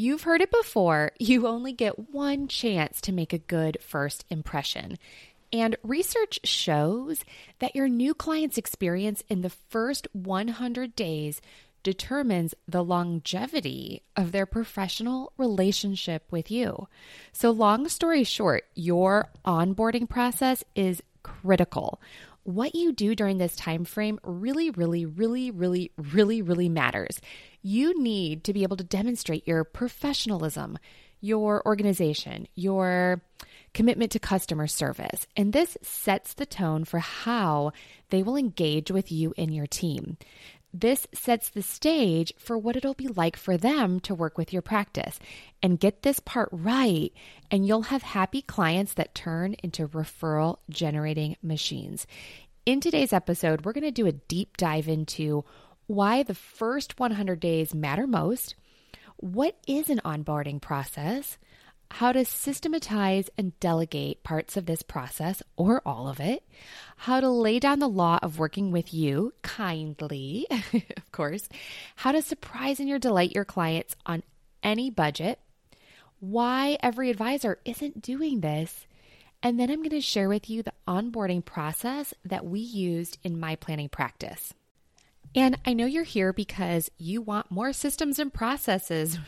You've heard it before. You only get one chance to make a good first impression. And research shows that your new client's experience in the first 100 days determines the longevity of their professional relationship with you. So, long story short, your onboarding process is critical. What you do during this time frame really, really, really, really, really, really matters. You need to be able to demonstrate your professionalism, your organization, your commitment to customer service. And this sets the tone for how they will engage with you and your team. This sets the stage for what it'll be like for them to work with your practice. And get this part right, and you'll have happy clients that turn into referral generating machines. In today's episode, we're going to do a deep dive into why the first 100 days matter most, what is an onboarding process, how to systematize and delegate parts of this process or all of it, how to lay down the law of working with you kindly, of course, how to surprise and your delight your clients on any budget, why every advisor isn't doing this, and then I'm going to share with you the onboarding process that we used in my planning practice. And I know you're here because you want more systems and processes,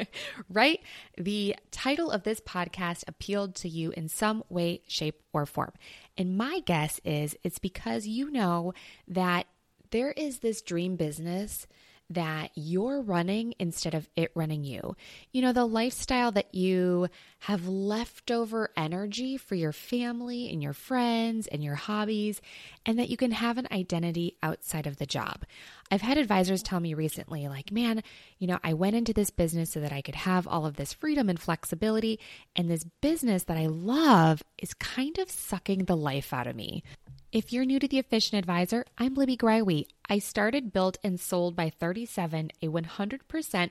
right? The title of this podcast appealed to you in some way, shape, or form. And my guess is it's because you know that there is this dream business that you're running instead of it running you. You know, the lifestyle that you have leftover energy for your family and your friends and your hobbies, and that you can have an identity outside of the job. I've had advisors tell me recently, like, man, you know, I went into this business so that I could have all of this freedom and flexibility, and this business that I love is kind of sucking the life out of me. If you're new to the Efficient Advisor, I'm Libby Greiwe. I started, built, and sold by 37 a 100%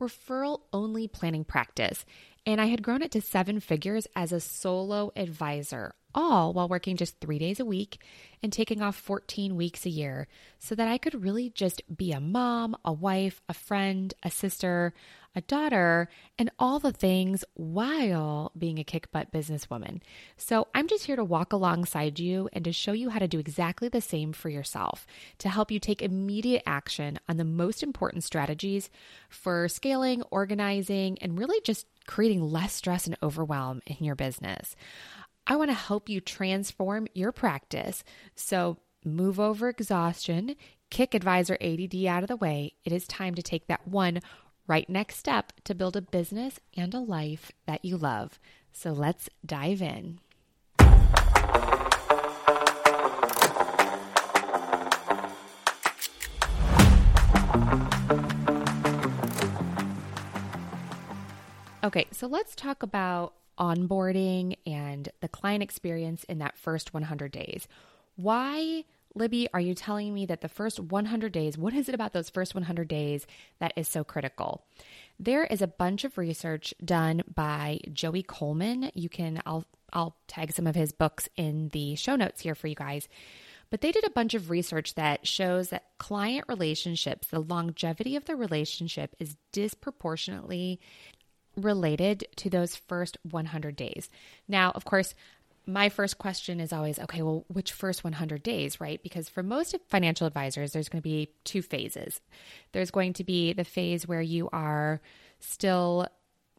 referral only planning practice. And I had grown it to seven figures as a solo advisor, all while working just three days a week and taking off 14 weeks a year so that I could really just be a mom, a wife, a friend, a sister, a daughter, and all the things while being a kick butt businesswoman. So I'm just here to walk alongside you and to show you how to do exactly the same for yourself, to help you take immediate action on the most important strategies for scaling, organizing, and really just creating less stress and overwhelm in your business. I want to help you transform your practice. So move over exhaustion, kick advisor ADD out of the way. It is time to take that one right next step to build a business and a life that you love. So let's dive in. Okay, so let's talk about onboarding and the client experience in that first 100 days. Why Libby, are you telling me that the first 100 days, what is it about those first 100 days that is so critical? There is a bunch of research done by Joey Coleman. You can, I'll, I'll tag some of his books in the show notes here for you guys. But they did a bunch of research that shows that client relationships, the longevity of the relationship is disproportionately related to those first 100 days. Now, of course, my first question is always okay, well, which first 100 days, right? Because for most financial advisors, there's going to be two phases. There's going to be the phase where you are still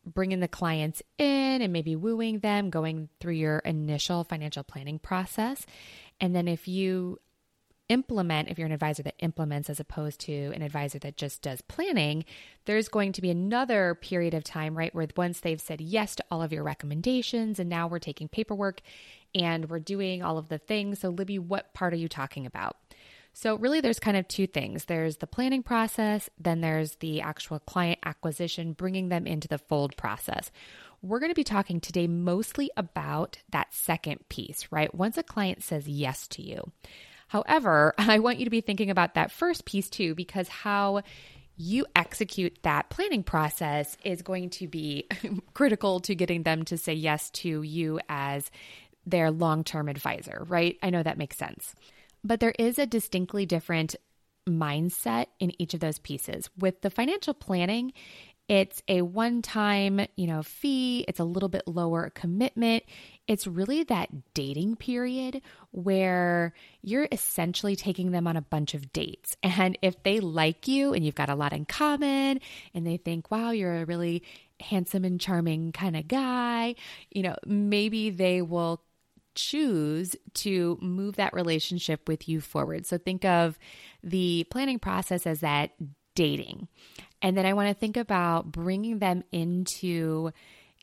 bringing the clients in and maybe wooing them, going through your initial financial planning process. And then if you implement, if you're an advisor that implements as opposed to an advisor that just does planning, there's going to be another period of time, right, where once they've said yes to all of your recommendations and now we're taking paperwork and we're doing all of the things. So, Libby, what part are you talking about? So, really, there's kind of two things there's the planning process, then there's the actual client acquisition, bringing them into the fold process. We're going to be talking today mostly about that second piece, right? Once a client says yes to you. However, I want you to be thinking about that first piece too, because how you execute that planning process is going to be critical to getting them to say yes to you as their long term advisor, right? I know that makes sense. But there is a distinctly different mindset in each of those pieces. With the financial planning, It's a one time, you know, fee. It's a little bit lower commitment. It's really that dating period where you're essentially taking them on a bunch of dates. And if they like you and you've got a lot in common and they think, wow, you're a really handsome and charming kind of guy, you know, maybe they will choose to move that relationship with you forward. So think of the planning process as that dating. And then I want to think about bringing them into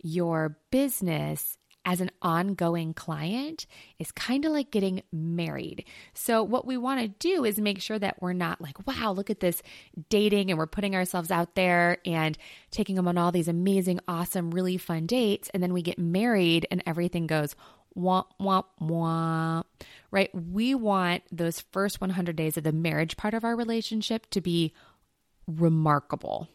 your business as an ongoing client is kind of like getting married. So, what we want to do is make sure that we're not like, wow, look at this dating and we're putting ourselves out there and taking them on all these amazing, awesome, really fun dates. And then we get married and everything goes womp, womp, womp, right? We want those first 100 days of the marriage part of our relationship to be remarkable.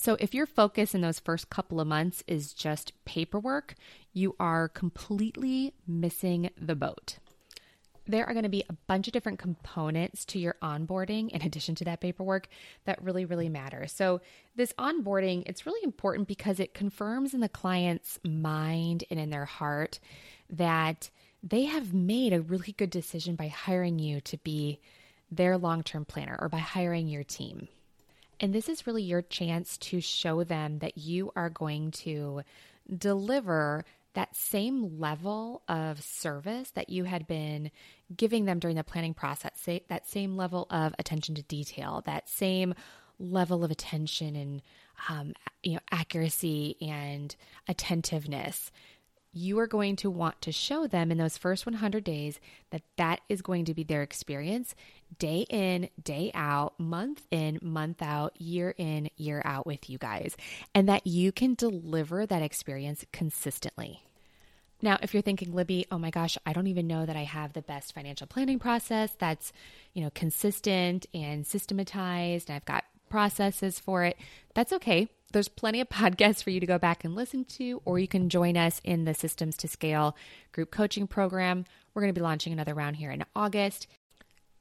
So, if your focus in those first couple of months is just paperwork, you are completely missing the boat. There are going to be a bunch of different components to your onboarding in addition to that paperwork that really, really matter. So, this onboarding, it's really important because it confirms in the client's mind and in their heart that they have made a really good decision by hiring you to be their long term planner or by hiring your team. And this is really your chance to show them that you are going to deliver that same level of service that you had been giving them during the planning process, that same level of attention to detail, that same level of attention and um, you know accuracy and attentiveness. You are going to want to show them in those first 100 days that that is going to be their experience day in, day out, month in, month out, year in, year out with you guys, and that you can deliver that experience consistently. Now, if you're thinking, Libby, oh my gosh, I don't even know that I have the best financial planning process that's, you know, consistent and systematized, and I've got processes for it, that's okay. There's plenty of podcasts for you to go back and listen to, or you can join us in the Systems to Scale group coaching program. We're going to be launching another round here in August.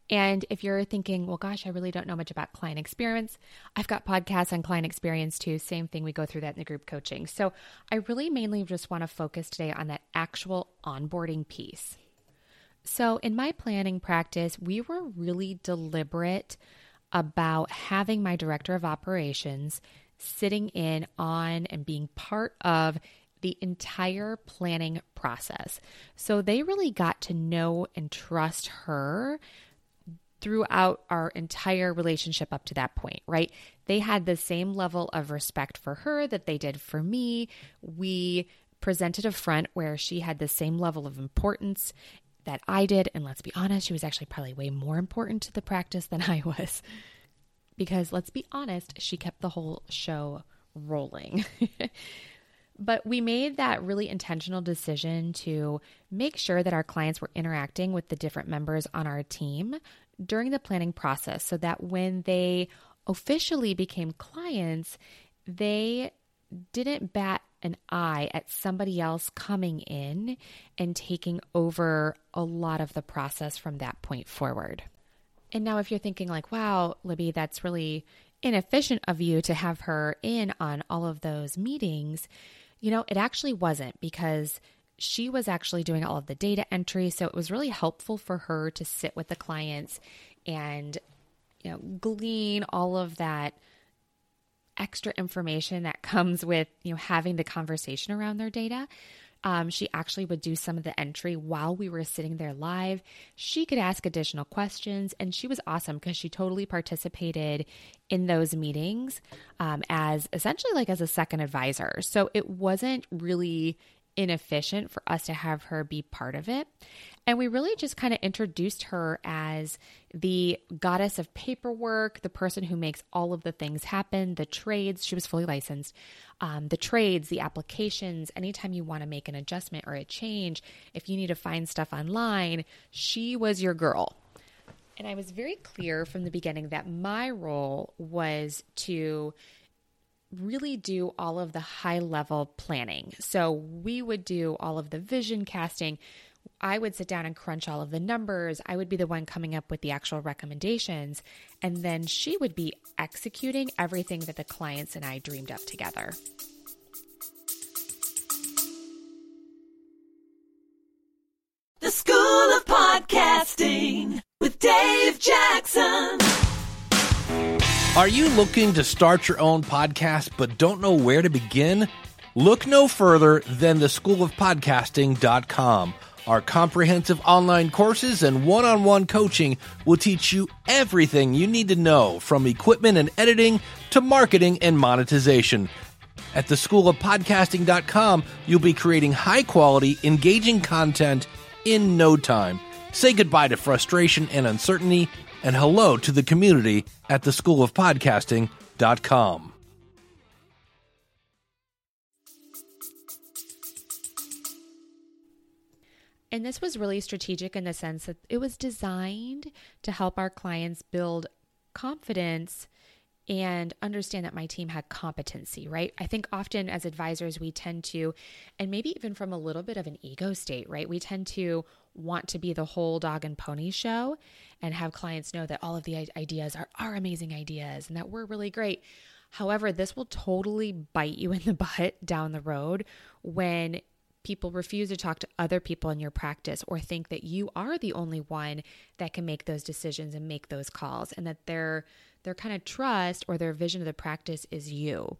And if you're thinking, well, gosh, I really don't know much about client experience, I've got podcasts on client experience too. Same thing, we go through that in the group coaching. So I really mainly just want to focus today on that actual onboarding piece. So in my planning practice, we were really deliberate about having my director of operations sitting in on and being part of the entire planning process. So they really got to know and trust her throughout our entire relationship up to that point, right? They had the same level of respect for her that they did for me. We presented a front where she had the same level of importance that I did. And let's be honest, she was actually probably way more important to the practice than I was. Because let's be honest, she kept the whole show rolling. but we made that really intentional decision to make sure that our clients were interacting with the different members on our team during the planning process so that when they officially became clients, they didn't bat an eye at somebody else coming in and taking over a lot of the process from that point forward. And now, if you're thinking, like, wow, Libby, that's really inefficient of you to have her in on all of those meetings, you know, it actually wasn't because she was actually doing all of the data entry. So it was really helpful for her to sit with the clients and, you know, glean all of that extra information that comes with, you know, having the conversation around their data. Um, she actually would do some of the entry while we were sitting there live. She could ask additional questions, and she was awesome because she totally participated in those meetings um, as essentially like as a second advisor. So it wasn't really inefficient for us to have her be part of it. And we really just kind of introduced her as the goddess of paperwork, the person who makes all of the things happen, the trades. She was fully licensed. Um, the trades, the applications, anytime you want to make an adjustment or a change, if you need to find stuff online, she was your girl. And I was very clear from the beginning that my role was to really do all of the high level planning. So we would do all of the vision casting. I would sit down and crunch all of the numbers. I would be the one coming up with the actual recommendations. And then she would be executing everything that the clients and I dreamed up together. The School of Podcasting with Dave Jackson. Are you looking to start your own podcast but don't know where to begin? Look no further than the schoolofpodcasting.com. Our comprehensive online courses and one on one coaching will teach you everything you need to know from equipment and editing to marketing and monetization. At the schoolofpodcasting.com, you'll be creating high quality, engaging content in no time. Say goodbye to frustration and uncertainty and hello to the community at the schoolofpodcasting.com. And this was really strategic in the sense that it was designed to help our clients build confidence and understand that my team had competency, right? I think often as advisors, we tend to, and maybe even from a little bit of an ego state, right? We tend to want to be the whole dog and pony show and have clients know that all of the ideas are our amazing ideas and that we're really great. However, this will totally bite you in the butt down the road when people refuse to talk to other people in your practice or think that you are the only one that can make those decisions and make those calls and that their their kind of trust or their vision of the practice is you.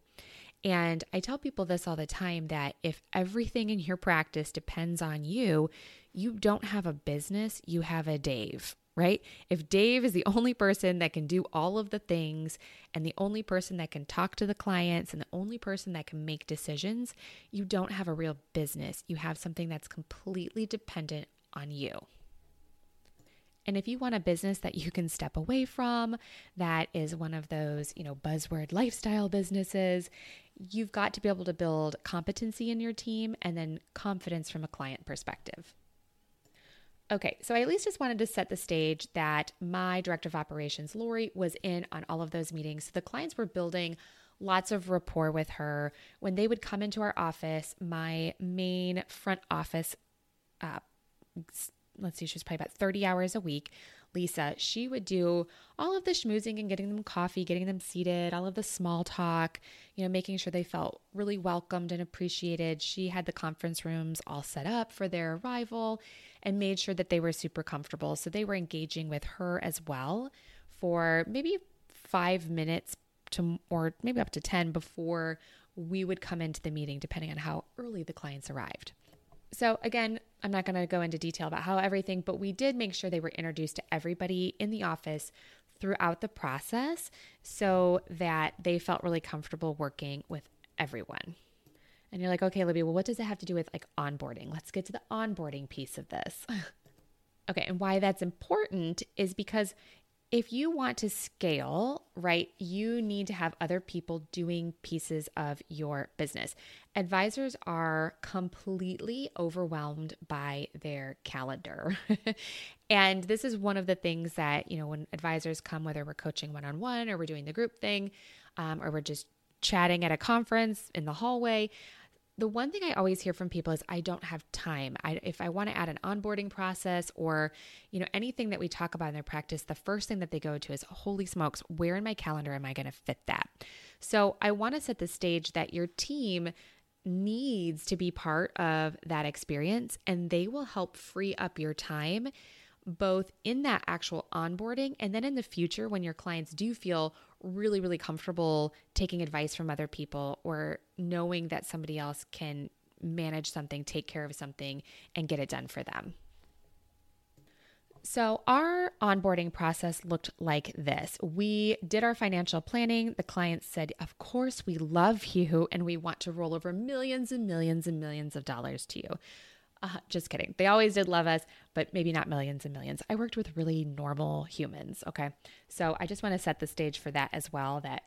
And I tell people this all the time that if everything in your practice depends on you, you don't have a business, you have a Dave, right? If Dave is the only person that can do all of the things and the only person that can talk to the clients and the only person that can make decisions, you don't have a real business. You have something that's completely dependent on you. And if you want a business that you can step away from, that is one of those, you know, buzzword lifestyle businesses, you've got to be able to build competency in your team and then confidence from a client perspective. Okay, so I at least just wanted to set the stage that my director of operations, Lori, was in on all of those meetings. So the clients were building lots of rapport with her. When they would come into our office, my main front office, uh, let's see, she was probably about 30 hours a week. Lisa, she would do all of the schmoozing and getting them coffee, getting them seated, all of the small talk, you know, making sure they felt really welcomed and appreciated. She had the conference rooms all set up for their arrival and made sure that they were super comfortable. So they were engaging with her as well for maybe five minutes to, or maybe up to 10 before we would come into the meeting, depending on how early the clients arrived. So, again, I'm not going to go into detail about how everything, but we did make sure they were introduced to everybody in the office throughout the process so that they felt really comfortable working with everyone. And you're like, okay, Libby, well, what does it have to do with like onboarding? Let's get to the onboarding piece of this. okay, and why that's important is because if you want to scale, right, you need to have other people doing pieces of your business. Advisors are completely overwhelmed by their calendar. and this is one of the things that, you know, when advisors come, whether we're coaching one on one or we're doing the group thing um, or we're just chatting at a conference in the hallway, the one thing I always hear from people is I don't have time. I, if I want to add an onboarding process or you know anything that we talk about in their practice, the first thing that they go to is holy smokes, where in my calendar am I going to fit that? So I want to set the stage that your team needs to be part of that experience and they will help free up your time both in that actual onboarding and then in the future when your clients do feel really, really comfortable taking advice from other people or knowing that somebody else can manage something, take care of something, and get it done for them. So, our onboarding process looked like this. We did our financial planning. The client said, Of course, we love you and we want to roll over millions and millions and millions of dollars to you. Uh, just kidding. They always did love us, but maybe not millions and millions. I worked with really normal humans. Okay. So I just want to set the stage for that as well that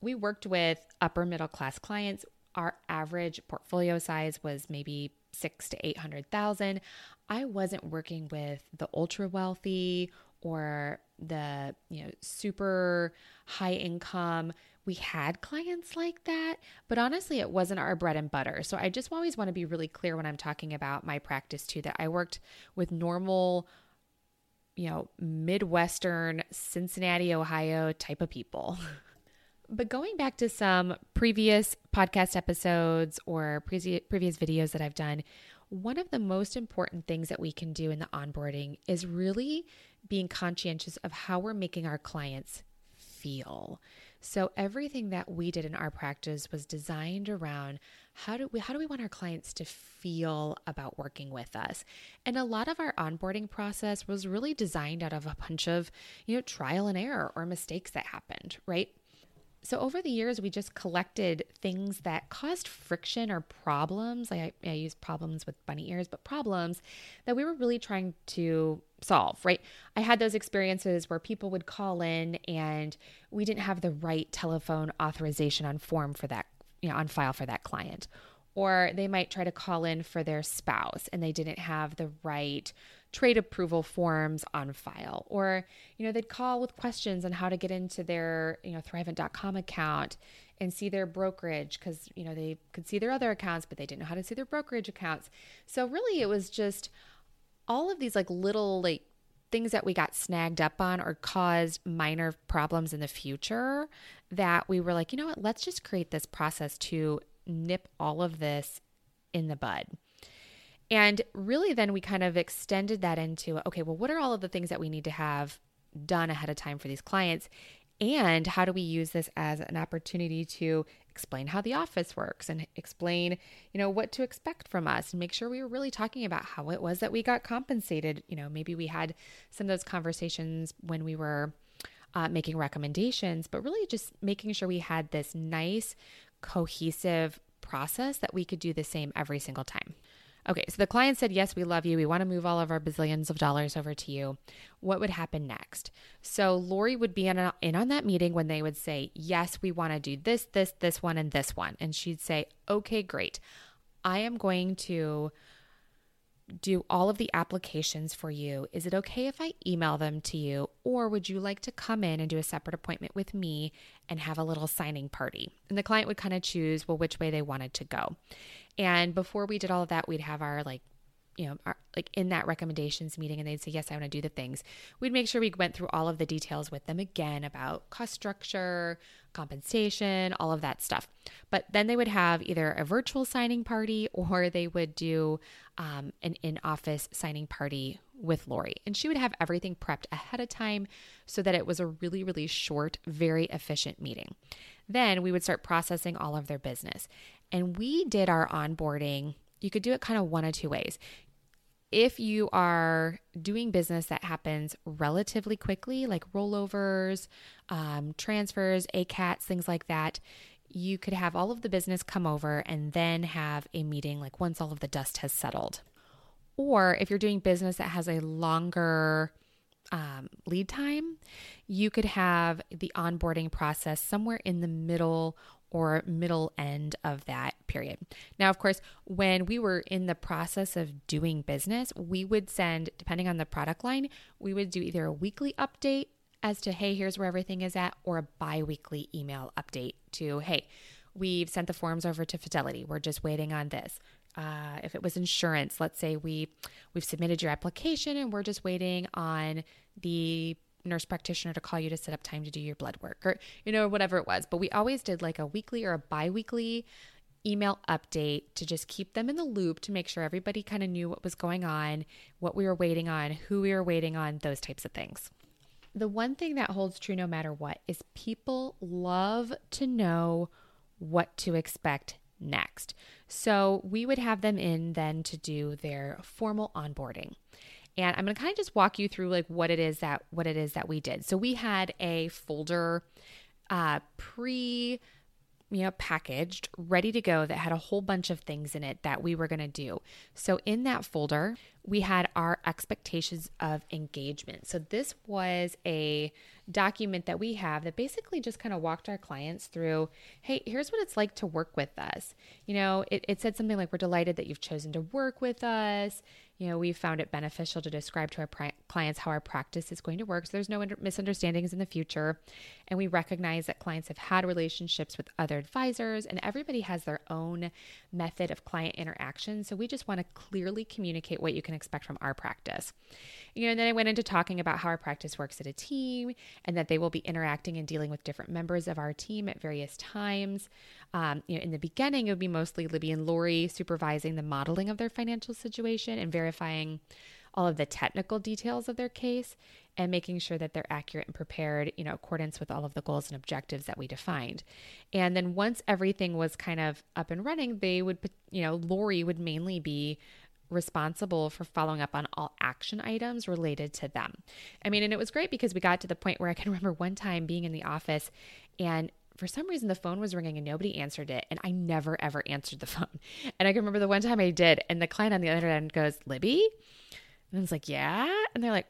we worked with upper middle class clients. Our average portfolio size was maybe six to 800,000. I wasn't working with the ultra wealthy or the, you know, super high income. We had clients like that, but honestly, it wasn't our bread and butter. So I just always want to be really clear when I'm talking about my practice too that I worked with normal, you know, Midwestern, Cincinnati, Ohio type of people. But going back to some previous podcast episodes or pre- previous videos that I've done, one of the most important things that we can do in the onboarding is really being conscientious of how we're making our clients feel. So everything that we did in our practice was designed around how do we how do we want our clients to feel about working with us? And a lot of our onboarding process was really designed out of a bunch of, you know, trial and error or mistakes that happened, right? So over the years, we just collected things that caused friction or problems. I, I use problems with bunny ears, but problems that we were really trying to solve, right? I had those experiences where people would call in and we didn't have the right telephone authorization on form for that, you know, on file for that client. Or they might try to call in for their spouse and they didn't have the right trade approval forms on file or you know they'd call with questions on how to get into their you know thrivent.com account and see their brokerage because you know they could see their other accounts but they didn't know how to see their brokerage accounts. So really it was just all of these like little like things that we got snagged up on or caused minor problems in the future that we were like you know what? Let's just create this process to nip all of this in the bud and really, then we kind of extended that into okay, well, what are all of the things that we need to have done ahead of time for these clients? And how do we use this as an opportunity to explain how the office works and explain, you know, what to expect from us and make sure we were really talking about how it was that we got compensated. You know, maybe we had some of those conversations when we were uh, making recommendations, but really just making sure we had this nice, cohesive process that we could do the same every single time. Okay, so the client said, Yes, we love you. We want to move all of our bazillions of dollars over to you. What would happen next? So Lori would be in, a, in on that meeting when they would say, Yes, we want to do this, this, this one, and this one. And she'd say, Okay, great. I am going to do all of the applications for you. Is it okay if I email them to you? Or would you like to come in and do a separate appointment with me and have a little signing party? And the client would kind of choose, well, which way they wanted to go. And before we did all of that, we'd have our like, you know, our, like in that recommendations meeting, and they'd say, Yes, I want to do the things. We'd make sure we went through all of the details with them again about cost structure, compensation, all of that stuff. But then they would have either a virtual signing party or they would do um, an in office signing party with Lori. And she would have everything prepped ahead of time so that it was a really, really short, very efficient meeting. Then we would start processing all of their business. And we did our onboarding. You could do it kind of one of two ways. If you are doing business that happens relatively quickly, like rollovers, um, transfers, ACATs, things like that, you could have all of the business come over and then have a meeting like once all of the dust has settled. Or if you're doing business that has a longer um, lead time, you could have the onboarding process somewhere in the middle or middle end of that period. Now, of course, when we were in the process of doing business, we would send, depending on the product line, we would do either a weekly update as to, hey, here's where everything is at, or a bi weekly email update to, hey, we've sent the forms over to Fidelity. We're just waiting on this. Uh, if it was insurance, let's say we we've submitted your application and we're just waiting on the nurse practitioner to call you to set up time to do your blood work or you know whatever it was but we always did like a weekly or a bi-weekly email update to just keep them in the loop to make sure everybody kind of knew what was going on what we were waiting on who we were waiting on those types of things the one thing that holds true no matter what is people love to know what to expect next. So we would have them in then to do their formal onboarding and I'm going to kind of just walk you through like what it is that what it is that we did. So we had a folder uh, pre you know packaged ready to go that had a whole bunch of things in it that we were going to do so in that folder we had our expectations of engagement. So, this was a document that we have that basically just kind of walked our clients through hey, here's what it's like to work with us. You know, it, it said something like, We're delighted that you've chosen to work with us. You know, we found it beneficial to describe to our clients how our practice is going to work so there's no under- misunderstandings in the future. And we recognize that clients have had relationships with other advisors and everybody has their own method of client interaction. So we just want to clearly communicate what you can expect from our practice. You know, and then I went into talking about how our practice works at a team and that they will be interacting and dealing with different members of our team at various times. Um, you know, in the beginning, it would be mostly Libby and Lori supervising the modeling of their financial situation and verifying all of the technical details of their case and making sure that they're accurate and prepared, you know, accordance with all of the goals and objectives that we defined. And then once everything was kind of up and running, they would, you know, Lori would mainly be responsible for following up on all action items related to them. I mean, and it was great because we got to the point where I can remember one time being in the office and for some reason the phone was ringing and nobody answered it and i never ever answered the phone. And i can remember the one time i did and the client on the other end goes libby? And i was like yeah. And they're like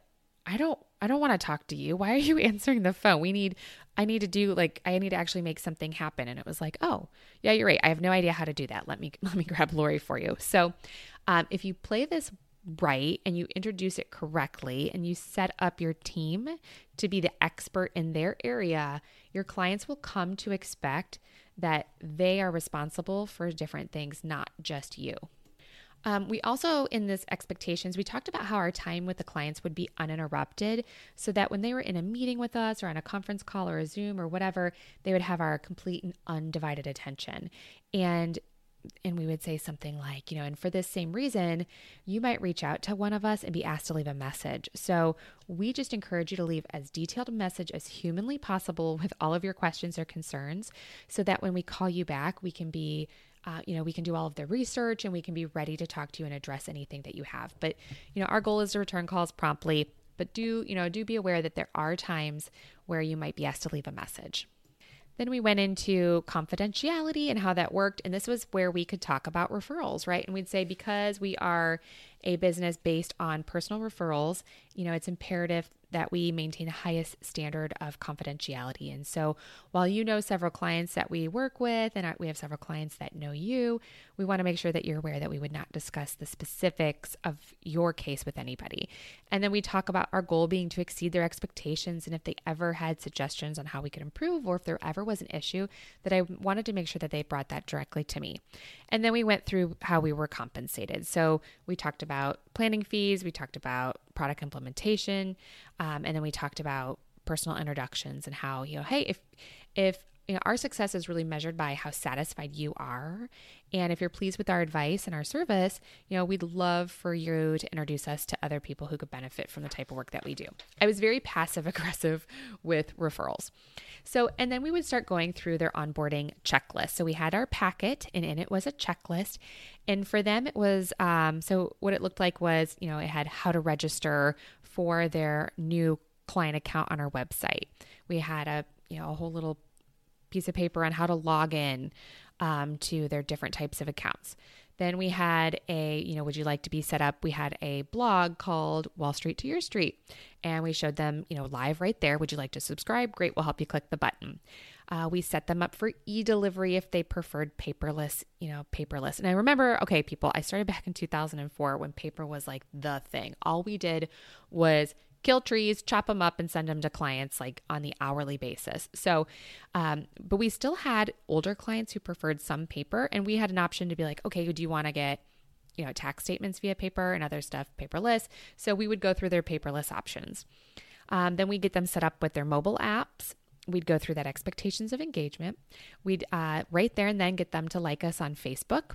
i don't i don't want to talk to you. Why are you answering the phone? We need i need to do like i need to actually make something happen. And it was like oh yeah you're right. I have no idea how to do that. Let me let me grab lori for you. So um, if you play this right and you introduce it correctly and you set up your team to be the expert in their area, your clients will come to expect that they are responsible for different things, not just you. Um, we also, in this expectations, we talked about how our time with the clients would be uninterrupted so that when they were in a meeting with us or on a conference call or a Zoom or whatever, they would have our complete and undivided attention. And and we would say something like, you know, and for this same reason, you might reach out to one of us and be asked to leave a message. So we just encourage you to leave as detailed a message as humanly possible with all of your questions or concerns so that when we call you back, we can be. Uh, you know, we can do all of the research and we can be ready to talk to you and address anything that you have. But, you know, our goal is to return calls promptly. But do, you know, do be aware that there are times where you might be asked to leave a message. Then we went into confidentiality and how that worked. And this was where we could talk about referrals, right? And we'd say because we are a business based on personal referrals, you know, it's imperative that we maintain the highest standard of confidentiality. And so, while you know several clients that we work with, and we have several clients that know you, we want to make sure that you're aware that we would not discuss the specifics of your case with anybody. And then we talk about our goal being to exceed their expectations. And if they ever had suggestions on how we could improve, or if there ever was an issue, that I wanted to make sure that they brought that directly to me. And then we went through how we were compensated. So, we talked about planning fees, we talked about product implementation, um, and then we talked about personal introductions and how you know, hey, if if you know, our success is really measured by how satisfied you are. And if you're pleased with our advice and our service, you know, we'd love for you to introduce us to other people who could benefit from the type of work that we do. I was very passive aggressive with referrals. So, and then we would start going through their onboarding checklist. So we had our packet, and in it was a checklist. And for them, it was um, so what it looked like was, you know, it had how to register for their new client account on our website. We had a, you know, a whole little piece of paper on how to log in um, to their different types of accounts. Then we had a, you know, would you like to be set up? We had a blog called Wall Street to Your Street, and we showed them, you know, live right there. Would you like to subscribe? Great, we'll help you click the button. Uh, we set them up for e-delivery if they preferred paperless, you know, paperless. And I remember, okay, people, I started back in 2004 when paper was like the thing. All we did was kill trees, chop them up, and send them to clients like on the hourly basis. So, um, but we still had older clients who preferred some paper, and we had an option to be like, okay, do you want to get you know tax statements via paper and other stuff paperless? So we would go through their paperless options. Um, then we get them set up with their mobile apps. We'd go through that expectations of engagement. We'd uh, right there and then get them to like us on Facebook.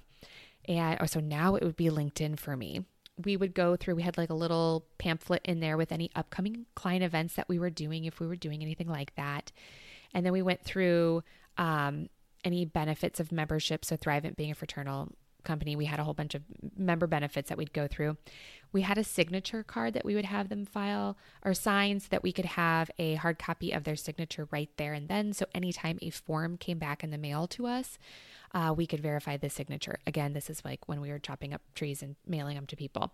And oh, so now it would be LinkedIn for me we would go through, we had like a little pamphlet in there with any upcoming client events that we were doing, if we were doing anything like that. And then we went through um, any benefits of membership. So, Thrivent being a fraternal company, we had a whole bunch of member benefits that we'd go through. We had a signature card that we would have them file or sign so that we could have a hard copy of their signature right there and then. So anytime a form came back in the mail to us, uh, we could verify the signature. Again, this is like when we were chopping up trees and mailing them to people.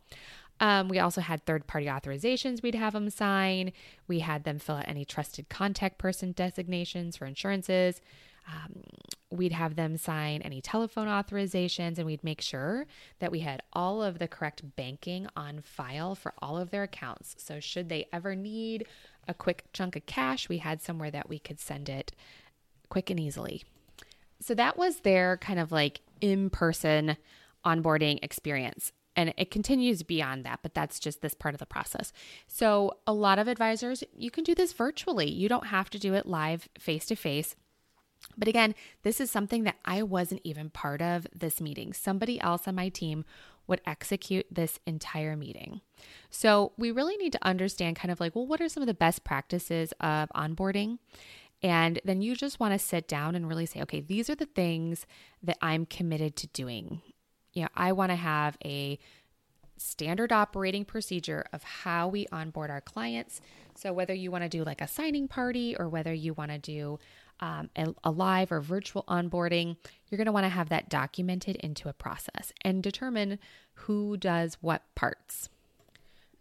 Um, we also had third party authorizations we'd have them sign. We had them fill out any trusted contact person designations for insurances. Um, we'd have them sign any telephone authorizations and we'd make sure that we had all of the correct banking on file for all of their accounts. So, should they ever need a quick chunk of cash, we had somewhere that we could send it quick and easily. So, that was their kind of like in person onboarding experience. And it continues beyond that, but that's just this part of the process. So, a lot of advisors, you can do this virtually. You don't have to do it live face to face. But again, this is something that I wasn't even part of this meeting. Somebody else on my team would execute this entire meeting. So we really need to understand kind of like, well, what are some of the best practices of onboarding? And then you just want to sit down and really say, okay, these are the things that I'm committed to doing. You know, I want to have a standard operating procedure of how we onboard our clients. So, whether you want to do like a signing party or whether you want to do um, a, a live or virtual onboarding, you're going to want to have that documented into a process and determine who does what parts.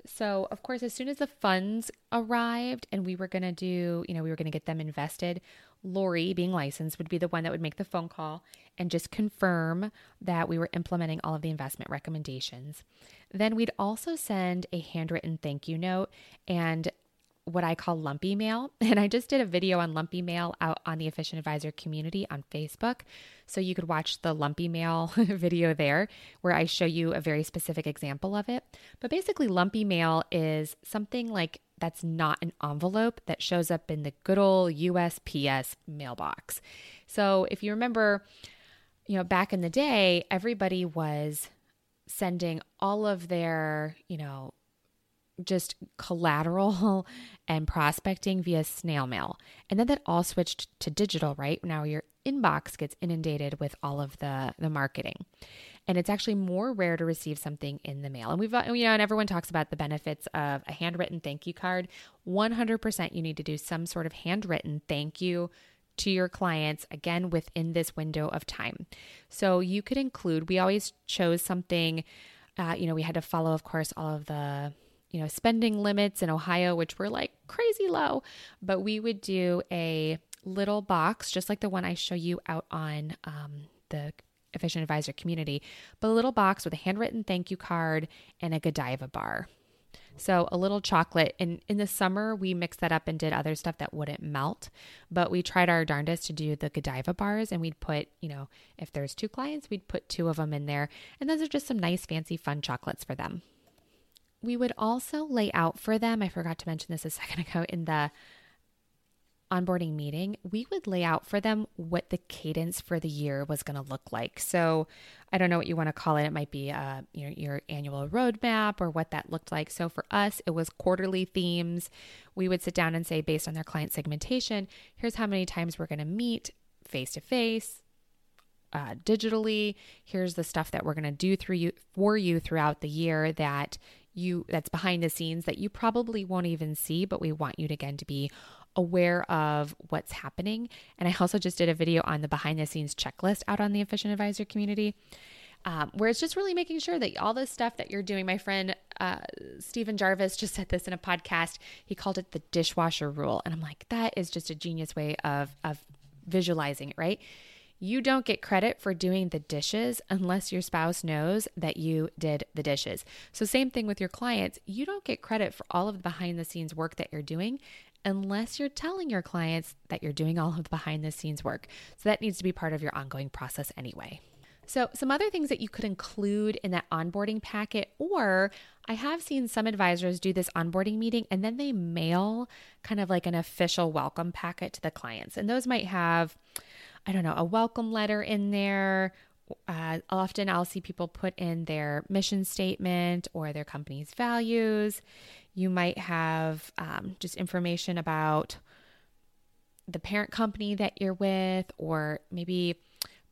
So, of course, as soon as the funds arrived and we were going to do, you know, we were going to get them invested, Lori, being licensed, would be the one that would make the phone call and just confirm that we were implementing all of the investment recommendations. Then we'd also send a handwritten thank you note and what I call lumpy mail. And I just did a video on lumpy mail out on the Efficient Advisor community on Facebook. So you could watch the lumpy mail video there where I show you a very specific example of it. But basically, lumpy mail is something like that's not an envelope that shows up in the good old USPS mailbox. So if you remember, you know, back in the day, everybody was sending all of their, you know, just collateral and prospecting via snail mail. And then that all switched to digital, right? Now your inbox gets inundated with all of the the marketing. And it's actually more rare to receive something in the mail. And we've you know, and everyone talks about the benefits of a handwritten thank you card. 100% you need to do some sort of handwritten thank you to your clients again within this window of time. So you could include we always chose something uh, you know, we had to follow, of course, all of the you know, spending limits in Ohio, which were like crazy low, but we would do a little box, just like the one I show you out on um, the Efficient Advisor community, but a little box with a handwritten thank you card and a Godiva bar. So a little chocolate. And in the summer, we mixed that up and did other stuff that wouldn't melt. But we tried our darndest to do the Godiva bars, and we'd put, you know, if there's two clients, we'd put two of them in there. And those are just some nice, fancy, fun chocolates for them. We would also lay out for them, I forgot to mention this a second ago in the onboarding meeting, we would lay out for them what the cadence for the year was going to look like. So, I don't know what you want to call it. It might be uh, you know, your annual roadmap or what that looked like. So, for us, it was quarterly themes. We would sit down and say, based on their client segmentation, here's how many times we're going to meet face to face, uh, digitally. Here's the stuff that we're going to do through you for you throughout the year that you that's behind the scenes that you probably won't even see, but we want you to again to be aware of what's happening. And I also just did a video on the behind the scenes checklist out on the Efficient Advisor community. Um, where it's just really making sure that all the stuff that you're doing. My friend uh, Stephen Jarvis just said this in a podcast. He called it the dishwasher rule, and I'm like, that is just a genius way of of visualizing it, right? You don't get credit for doing the dishes unless your spouse knows that you did the dishes. So, same thing with your clients. You don't get credit for all of the behind the scenes work that you're doing unless you're telling your clients that you're doing all of the behind the scenes work. So, that needs to be part of your ongoing process anyway. So, some other things that you could include in that onboarding packet, or I have seen some advisors do this onboarding meeting and then they mail kind of like an official welcome packet to the clients. And those might have I don't know, a welcome letter in there. Uh, often I'll see people put in their mission statement or their company's values. You might have um, just information about the parent company that you're with, or maybe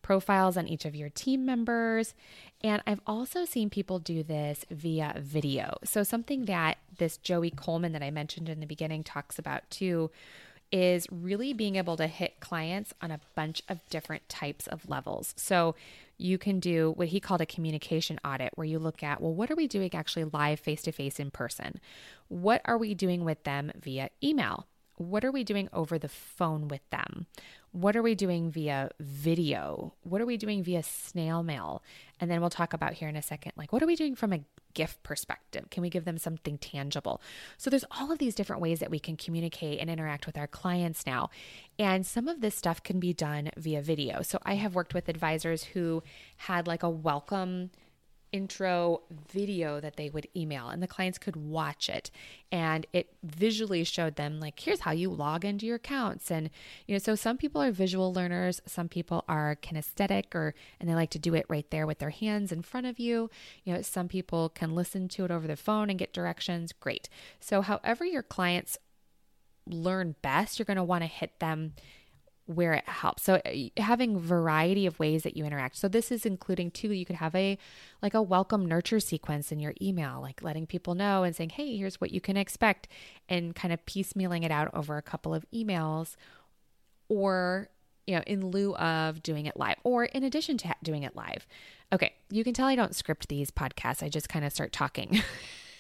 profiles on each of your team members. And I've also seen people do this via video. So, something that this Joey Coleman that I mentioned in the beginning talks about too is really being able to hit clients on a bunch of different types of levels. So, you can do what he called a communication audit, where you look at, well, what are we doing actually live face to face in person? What are we doing with them via email? What are we doing over the phone with them? What are we doing via video? What are we doing via snail mail? And then we'll talk about here in a second, like, what are we doing from a gift perspective? Can we give them something tangible? So there's all of these different ways that we can communicate and interact with our clients now. And some of this stuff can be done via video. So I have worked with advisors who had like a welcome intro video that they would email and the clients could watch it. And it visually showed them like here's how you log into your accounts. And you know so some people are visual learners some people are kinesthetic or and they like to do it right there with their hands in front of you. You know some people can listen to it over the phone and get directions. Great. So however your clients learn best you're going to want to hit them where it helps. So uh, having variety of ways that you interact. So this is including too you could have a like a welcome nurture sequence in your email, like letting people know and saying, "Hey, here's what you can expect," and kind of piecemealing it out over a couple of emails or you know, in lieu of doing it live or in addition to doing it live. Okay, you can tell I don't script these podcasts. I just kind of start talking.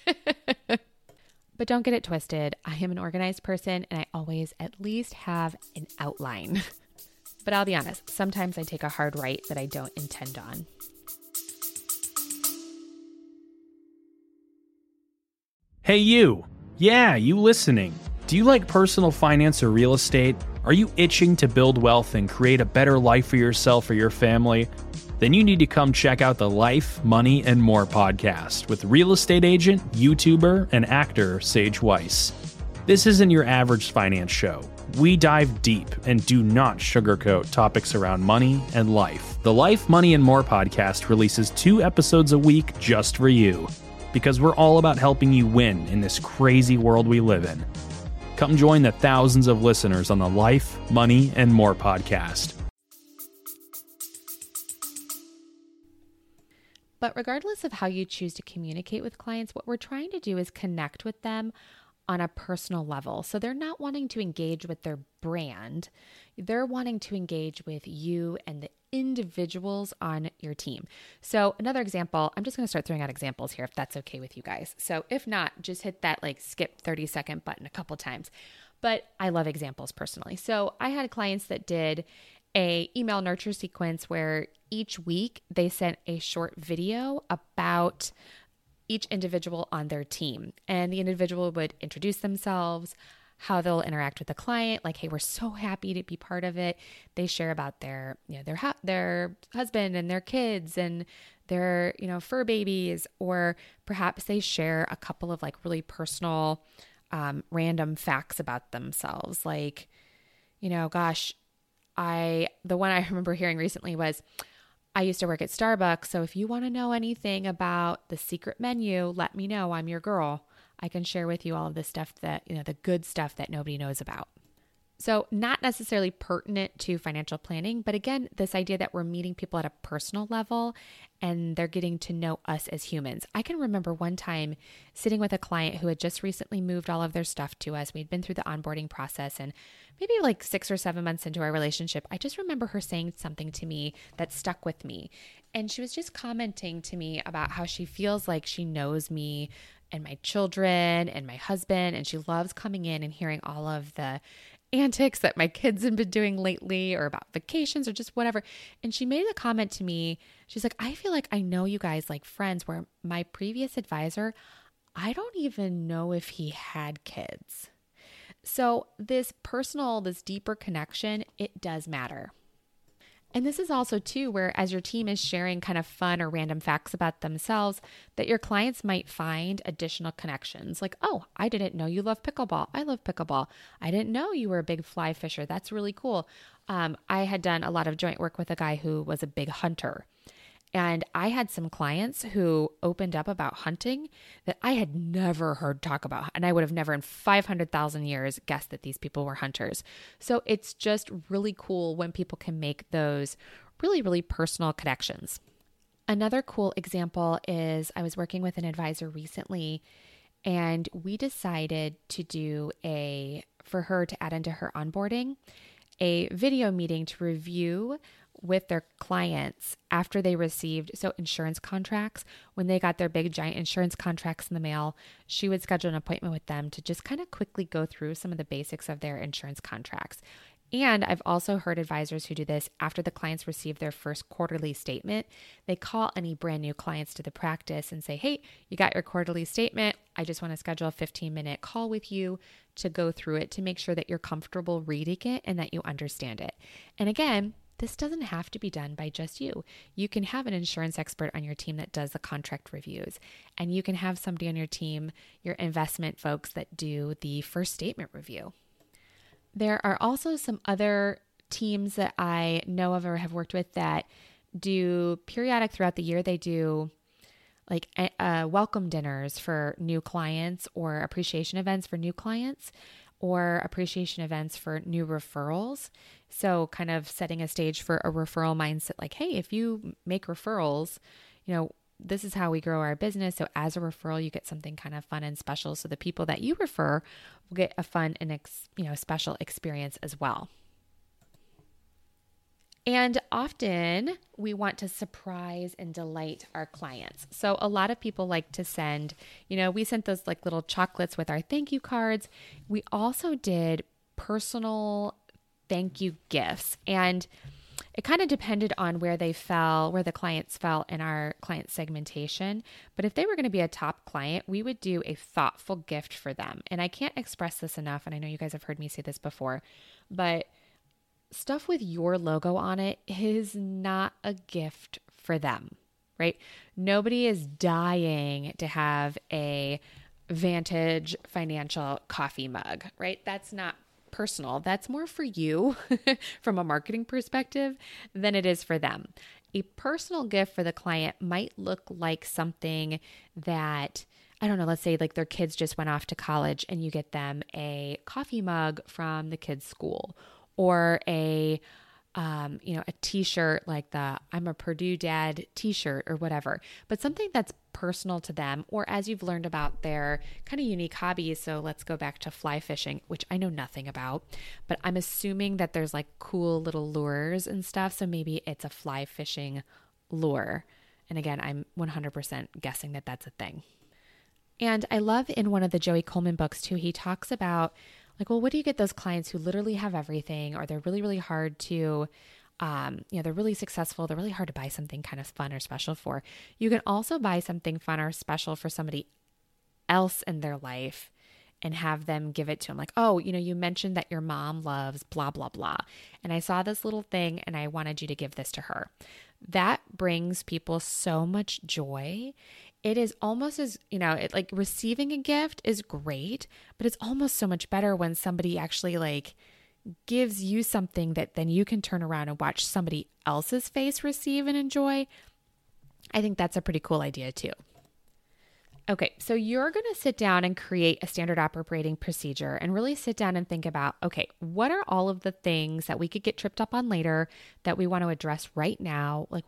But don't get it twisted. I am an organized person and I always at least have an outline. but I'll be honest, sometimes I take a hard right that I don't intend on. Hey, you. Yeah, you listening. Do you like personal finance or real estate? Are you itching to build wealth and create a better life for yourself or your family? Then you need to come check out the Life, Money, and More podcast with real estate agent, YouTuber, and actor Sage Weiss. This isn't your average finance show. We dive deep and do not sugarcoat topics around money and life. The Life, Money, and More podcast releases two episodes a week just for you because we're all about helping you win in this crazy world we live in. Come join the thousands of listeners on the Life, Money, and More podcast. But regardless of how you choose to communicate with clients, what we're trying to do is connect with them on a personal level. So they're not wanting to engage with their brand, they're wanting to engage with you and the individuals on your team. So, another example, I'm just going to start throwing out examples here if that's okay with you guys. So, if not, just hit that like skip 30 second button a couple times. But I love examples personally. So, I had clients that did a email nurture sequence where each week they sent a short video about each individual on their team. And the individual would introduce themselves how they'll interact with the client like hey we're so happy to be part of it. They share about their you know their their husband and their kids and their you know fur babies. Or perhaps they share a couple of like really personal um, random facts about themselves. Like you know gosh I the one I remember hearing recently was I used to work at Starbucks, so if you want to know anything about the secret menu, let me know. I'm your girl. I can share with you all of the stuff that, you know, the good stuff that nobody knows about. So, not necessarily pertinent to financial planning, but again, this idea that we're meeting people at a personal level and they're getting to know us as humans. I can remember one time sitting with a client who had just recently moved all of their stuff to us. We'd been through the onboarding process, and maybe like six or seven months into our relationship, I just remember her saying something to me that stuck with me. And she was just commenting to me about how she feels like she knows me and my children and my husband, and she loves coming in and hearing all of the antics that my kids have been doing lately or about vacations or just whatever. And she made a comment to me. She's like, I feel like I know you guys like friends, where my previous advisor, I don't even know if he had kids. So, this personal, this deeper connection, it does matter. And this is also too where as your team is sharing kind of fun or random facts about themselves that your clients might find additional connections. Like, "Oh, I didn't know you love pickleball. I love pickleball. I didn't know you were a big fly fisher. That's really cool." Um, I had done a lot of joint work with a guy who was a big hunter. And I had some clients who opened up about hunting that I had never heard talk about. And I would have never in 500,000 years guessed that these people were hunters. So it's just really cool when people can make those really, really personal connections. Another cool example is I was working with an advisor recently and we decided to do a, for her to add into her onboarding, a video meeting to review with their clients after they received so insurance contracts when they got their big giant insurance contracts in the mail she would schedule an appointment with them to just kind of quickly go through some of the basics of their insurance contracts and I've also heard advisors who do this after the clients receive their first quarterly statement. They call any brand new clients to the practice and say, Hey, you got your quarterly statement. I just want to schedule a 15 minute call with you to go through it to make sure that you're comfortable reading it and that you understand it. And again, this doesn't have to be done by just you. You can have an insurance expert on your team that does the contract reviews, and you can have somebody on your team, your investment folks, that do the first statement review. There are also some other teams that I know of or have worked with that do periodic throughout the year. They do like uh, welcome dinners for new clients or appreciation events for new clients or appreciation events for new referrals. So, kind of setting a stage for a referral mindset like, hey, if you make referrals, you know, this is how we grow our business. So, as a referral, you get something kind of fun and special. So, the people that you refer will get a fun and ex, you know special experience as well. And often we want to surprise and delight our clients. So a lot of people like to send, you know, we sent those like little chocolates with our thank you cards. We also did personal thank you gifts. And it kind of depended on where they fell, where the clients fell in our client segmentation. But if they were going to be a top client, we would do a thoughtful gift for them. And I can't express this enough. And I know you guys have heard me say this before, but stuff with your logo on it is not a gift for them, right? Nobody is dying to have a Vantage financial coffee mug, right? That's not personal. That's more for you from a marketing perspective than it is for them. A personal gift for the client might look like something that I don't know, let's say like their kids just went off to college and you get them a coffee mug from the kids' school or a um, you know, a t-shirt like the I'm a Purdue dad t-shirt or whatever, but something that's personal to them or as you've learned about their kind of unique hobbies. So let's go back to fly fishing, which I know nothing about, but I'm assuming that there's like cool little lures and stuff. So maybe it's a fly fishing lure. And again, I'm 100% guessing that that's a thing. And I love in one of the Joey Coleman books too, he talks about like, well, what do you get those clients who literally have everything or they're really, really hard to, um, you know, they're really successful. They're really hard to buy something kind of fun or special for. You can also buy something fun or special for somebody else in their life and have them give it to them. Like, oh, you know, you mentioned that your mom loves blah, blah, blah. And I saw this little thing and I wanted you to give this to her. That brings people so much joy it is almost as you know it like receiving a gift is great but it's almost so much better when somebody actually like gives you something that then you can turn around and watch somebody else's face receive and enjoy i think that's a pretty cool idea too Okay, so you're going to sit down and create a standard operating procedure and really sit down and think about okay, what are all of the things that we could get tripped up on later that we want to address right now? Like,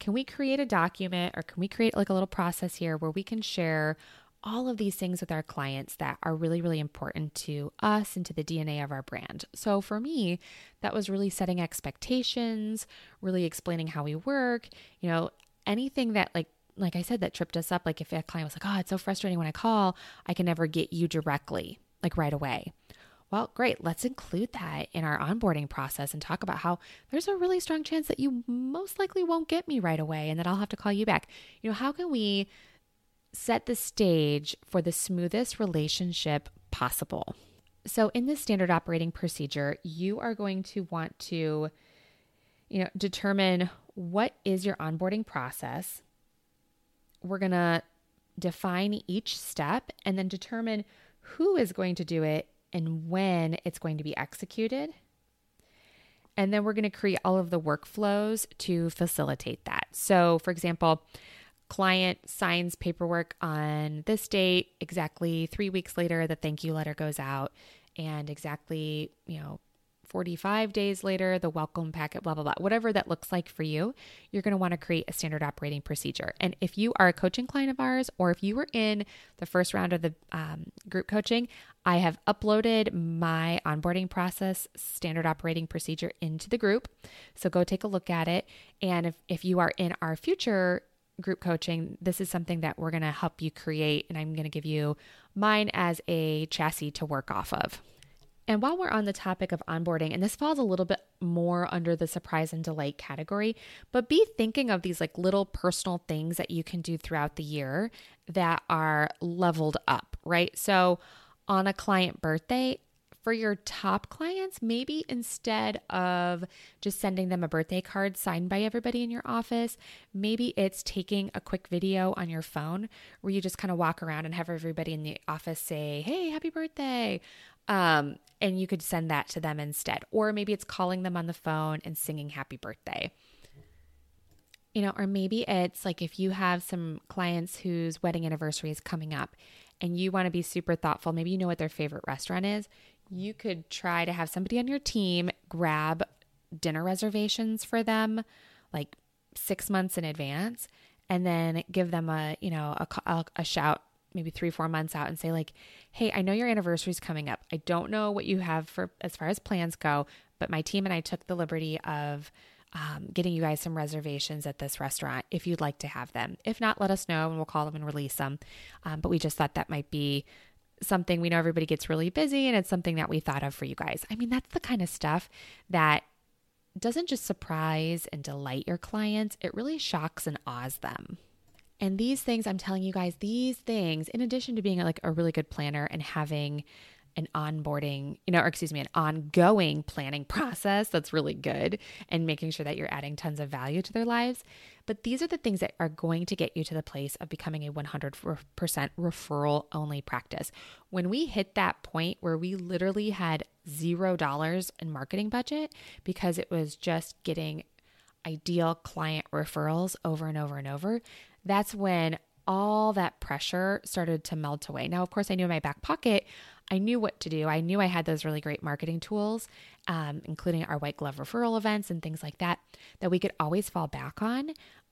can we create a document or can we create like a little process here where we can share all of these things with our clients that are really, really important to us and to the DNA of our brand. So for me, that was really setting expectations, really explaining how we work, you know, anything that like like I said, that tripped us up. Like if a client was like, oh, it's so frustrating when I call, I can never get you directly, like right away. Well, great. Let's include that in our onboarding process and talk about how there's a really strong chance that you most likely won't get me right away and that I'll have to call you back. You know, how can we set the stage for the smoothest relationship possible? So, in this standard operating procedure, you are going to want to, you know, determine what is your onboarding process. We're going to define each step and then determine who is going to do it and when it's going to be executed. And then we're going to create all of the workflows to facilitate that. So, for example, client signs paperwork on this date, exactly three weeks later, the thank you letter goes out, and exactly, you know, 45 days later, the welcome packet, blah, blah, blah, whatever that looks like for you, you're going to want to create a standard operating procedure. And if you are a coaching client of ours, or if you were in the first round of the um, group coaching, I have uploaded my onboarding process standard operating procedure into the group. So go take a look at it. And if, if you are in our future group coaching, this is something that we're going to help you create. And I'm going to give you mine as a chassis to work off of. And while we're on the topic of onboarding, and this falls a little bit more under the surprise and delight category, but be thinking of these like little personal things that you can do throughout the year that are leveled up, right? So on a client birthday, for your top clients, maybe instead of just sending them a birthday card signed by everybody in your office, maybe it's taking a quick video on your phone where you just kind of walk around and have everybody in the office say, Hey, happy birthday. Um, and you could send that to them instead. Or maybe it's calling them on the phone and singing happy birthday. You know, or maybe it's like if you have some clients whose wedding anniversary is coming up and you want to be super thoughtful, maybe you know what their favorite restaurant is. You could try to have somebody on your team grab dinner reservations for them like six months in advance and then give them a, you know, a, a, a shout maybe three, four months out and say, like, hey, I know your anniversary is coming up. I don't know what you have for as far as plans go, but my team and I took the liberty of um, getting you guys some reservations at this restaurant if you'd like to have them. If not, let us know and we'll call them and release them. Um, but we just thought that might be something we know everybody gets really busy and it's something that we thought of for you guys. I mean, that's the kind of stuff that doesn't just surprise and delight your clients, it really shocks and awes them. And these things, I'm telling you guys, these things, in addition to being like a really good planner and having an onboarding, you know, or excuse me, an ongoing planning process that's really good and making sure that you're adding tons of value to their lives. But these are the things that are going to get you to the place of becoming a 100% referral only practice. When we hit that point where we literally had zero dollars in marketing budget because it was just getting ideal client referrals over and over and over, that's when all that pressure started to melt away. Now, of course, I knew in my back pocket, I knew what to do. I knew I had those really great marketing tools, um, including our white glove referral events and things like that, that we could always fall back on.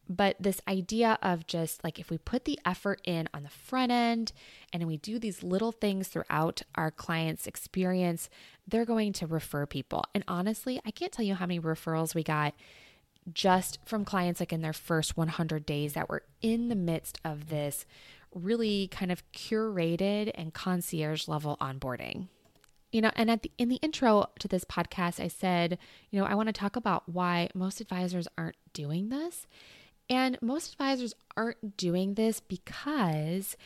But this idea of just like if we put the effort in on the front end and we do these little things throughout our client's experience, they're going to refer people. And honestly, I can't tell you how many referrals we got just from clients like in their first 100 days that were in the midst of this really kind of curated and concierge level onboarding. You know, and at the in the intro to this podcast I said, you know, I want to talk about why most advisors aren't doing this. And most advisors aren't doing this because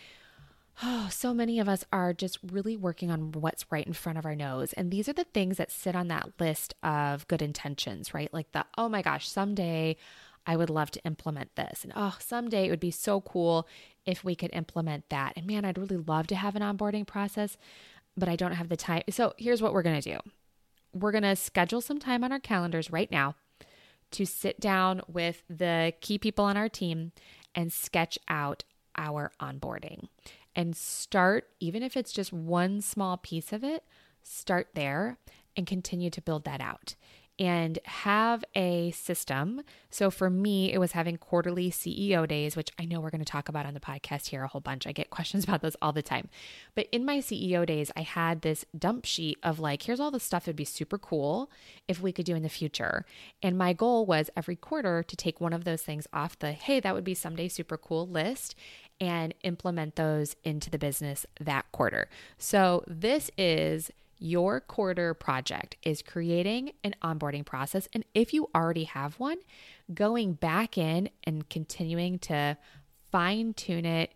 Oh, so many of us are just really working on what's right in front of our nose. And these are the things that sit on that list of good intentions, right? Like the, oh my gosh, someday I would love to implement this. And oh, someday it would be so cool if we could implement that. And man, I'd really love to have an onboarding process, but I don't have the time. So here's what we're going to do we're going to schedule some time on our calendars right now to sit down with the key people on our team and sketch out our onboarding and start, even if it's just one small piece of it, start there and continue to build that out and have a system. So for me, it was having quarterly CEO days, which I know we're going to talk about on the podcast here a whole bunch. I get questions about those all the time. But in my CEO days, I had this dump sheet of like, here's all the stuff that'd be super cool if we could do in the future. And my goal was every quarter to take one of those things off the, hey, that would be someday super cool list and implement those into the business that quarter. So this is your quarter project is creating an onboarding process. And if you already have one, going back in and continuing to fine tune it,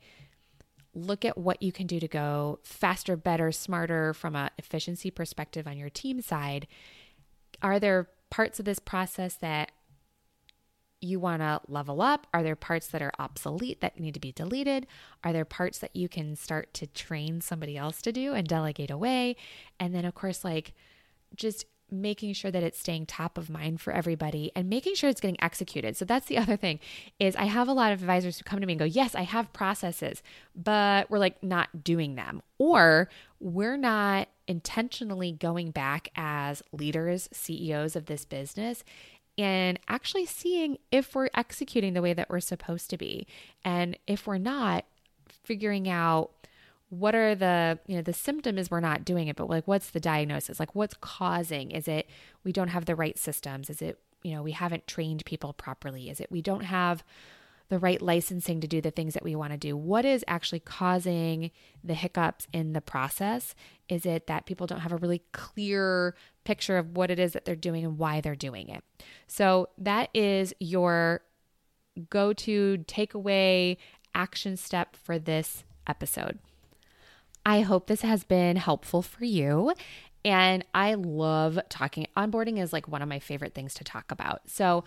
look at what you can do to go faster, better, smarter from an efficiency perspective on your team side. Are there parts of this process that you want to level up? Are there parts that are obsolete that need to be deleted? Are there parts that you can start to train somebody else to do and delegate away? And then, of course, like just making sure that it's staying top of mind for everybody and making sure it's getting executed. So that's the other thing is I have a lot of advisors who come to me and go, "Yes, I have processes, but we're like not doing them." Or we're not intentionally going back as leaders, CEOs of this business and actually seeing if we're executing the way that we're supposed to be. And if we're not, figuring out what are the you know the symptom is we're not doing it but like what's the diagnosis? Like what's causing? Is it we don't have the right systems? Is it you know we haven't trained people properly? Is it we don't have the right licensing to do the things that we want to do what is actually causing the hiccups in the process is it that people don't have a really clear picture of what it is that they're doing and why they're doing it so that is your go to takeaway action step for this episode I hope this has been helpful for you. And I love talking. Onboarding is like one of my favorite things to talk about. So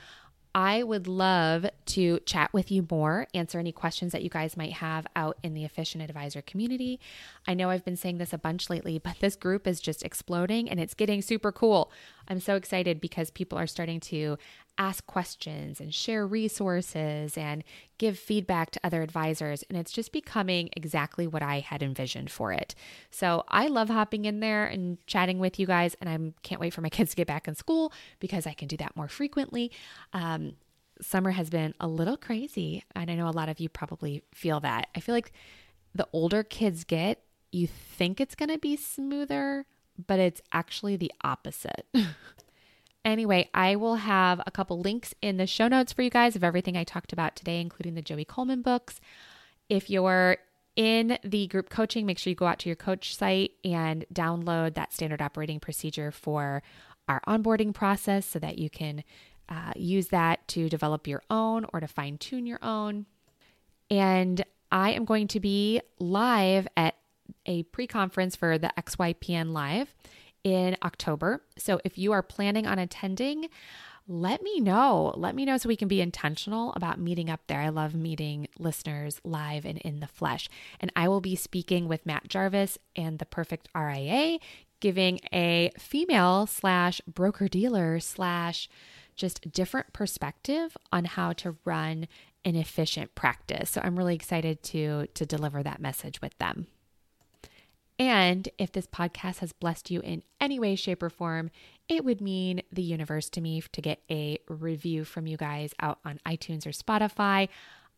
I would love to chat with you more, answer any questions that you guys might have out in the Efficient Advisor community. I know I've been saying this a bunch lately, but this group is just exploding and it's getting super cool. I'm so excited because people are starting to ask questions and share resources and give feedback to other advisors. And it's just becoming exactly what I had envisioned for it. So I love hopping in there and chatting with you guys. And I can't wait for my kids to get back in school because I can do that more frequently. Um, summer has been a little crazy. And I know a lot of you probably feel that. I feel like the older kids get, you think it's going to be smoother, but it's actually the opposite. Anyway, I will have a couple links in the show notes for you guys of everything I talked about today, including the Joey Coleman books. If you're in the group coaching, make sure you go out to your coach site and download that standard operating procedure for our onboarding process so that you can uh, use that to develop your own or to fine tune your own. And I am going to be live at a pre conference for the XYPN Live in October. So if you are planning on attending, let me know. Let me know so we can be intentional about meeting up there. I love meeting listeners live and in the flesh. And I will be speaking with Matt Jarvis and the Perfect RIA, giving a female slash broker dealer slash just different perspective on how to run an efficient practice. So I'm really excited to to deliver that message with them. And if this podcast has blessed you in any way, shape, or form, it would mean the universe to me to get a review from you guys out on iTunes or Spotify.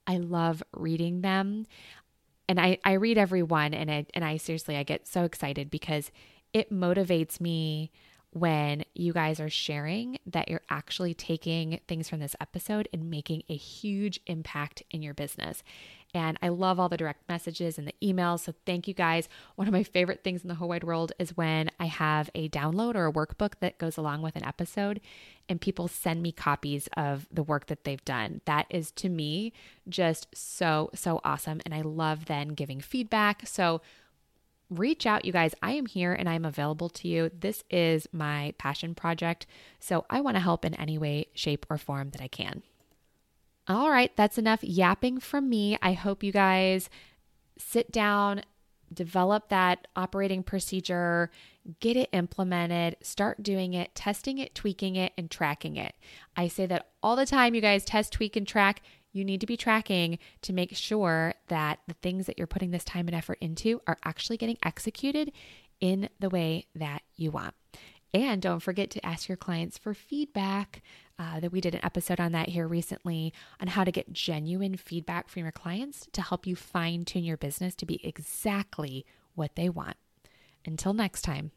I love reading them. And I, I read every one and I, and I seriously I get so excited because it motivates me when you guys are sharing that you're actually taking things from this episode and making a huge impact in your business. And I love all the direct messages and the emails. So thank you guys. One of my favorite things in the whole wide world is when I have a download or a workbook that goes along with an episode and people send me copies of the work that they've done. That is to me just so, so awesome. And I love then giving feedback. So reach out, you guys. I am here and I'm available to you. This is my passion project. So I want to help in any way, shape, or form that I can. All right, that's enough yapping from me. I hope you guys sit down, develop that operating procedure, get it implemented, start doing it, testing it, tweaking it, and tracking it. I say that all the time, you guys test, tweak, and track. You need to be tracking to make sure that the things that you're putting this time and effort into are actually getting executed in the way that you want. And don't forget to ask your clients for feedback. Uh, that we did an episode on that here recently on how to get genuine feedback from your clients to help you fine tune your business to be exactly what they want. Until next time.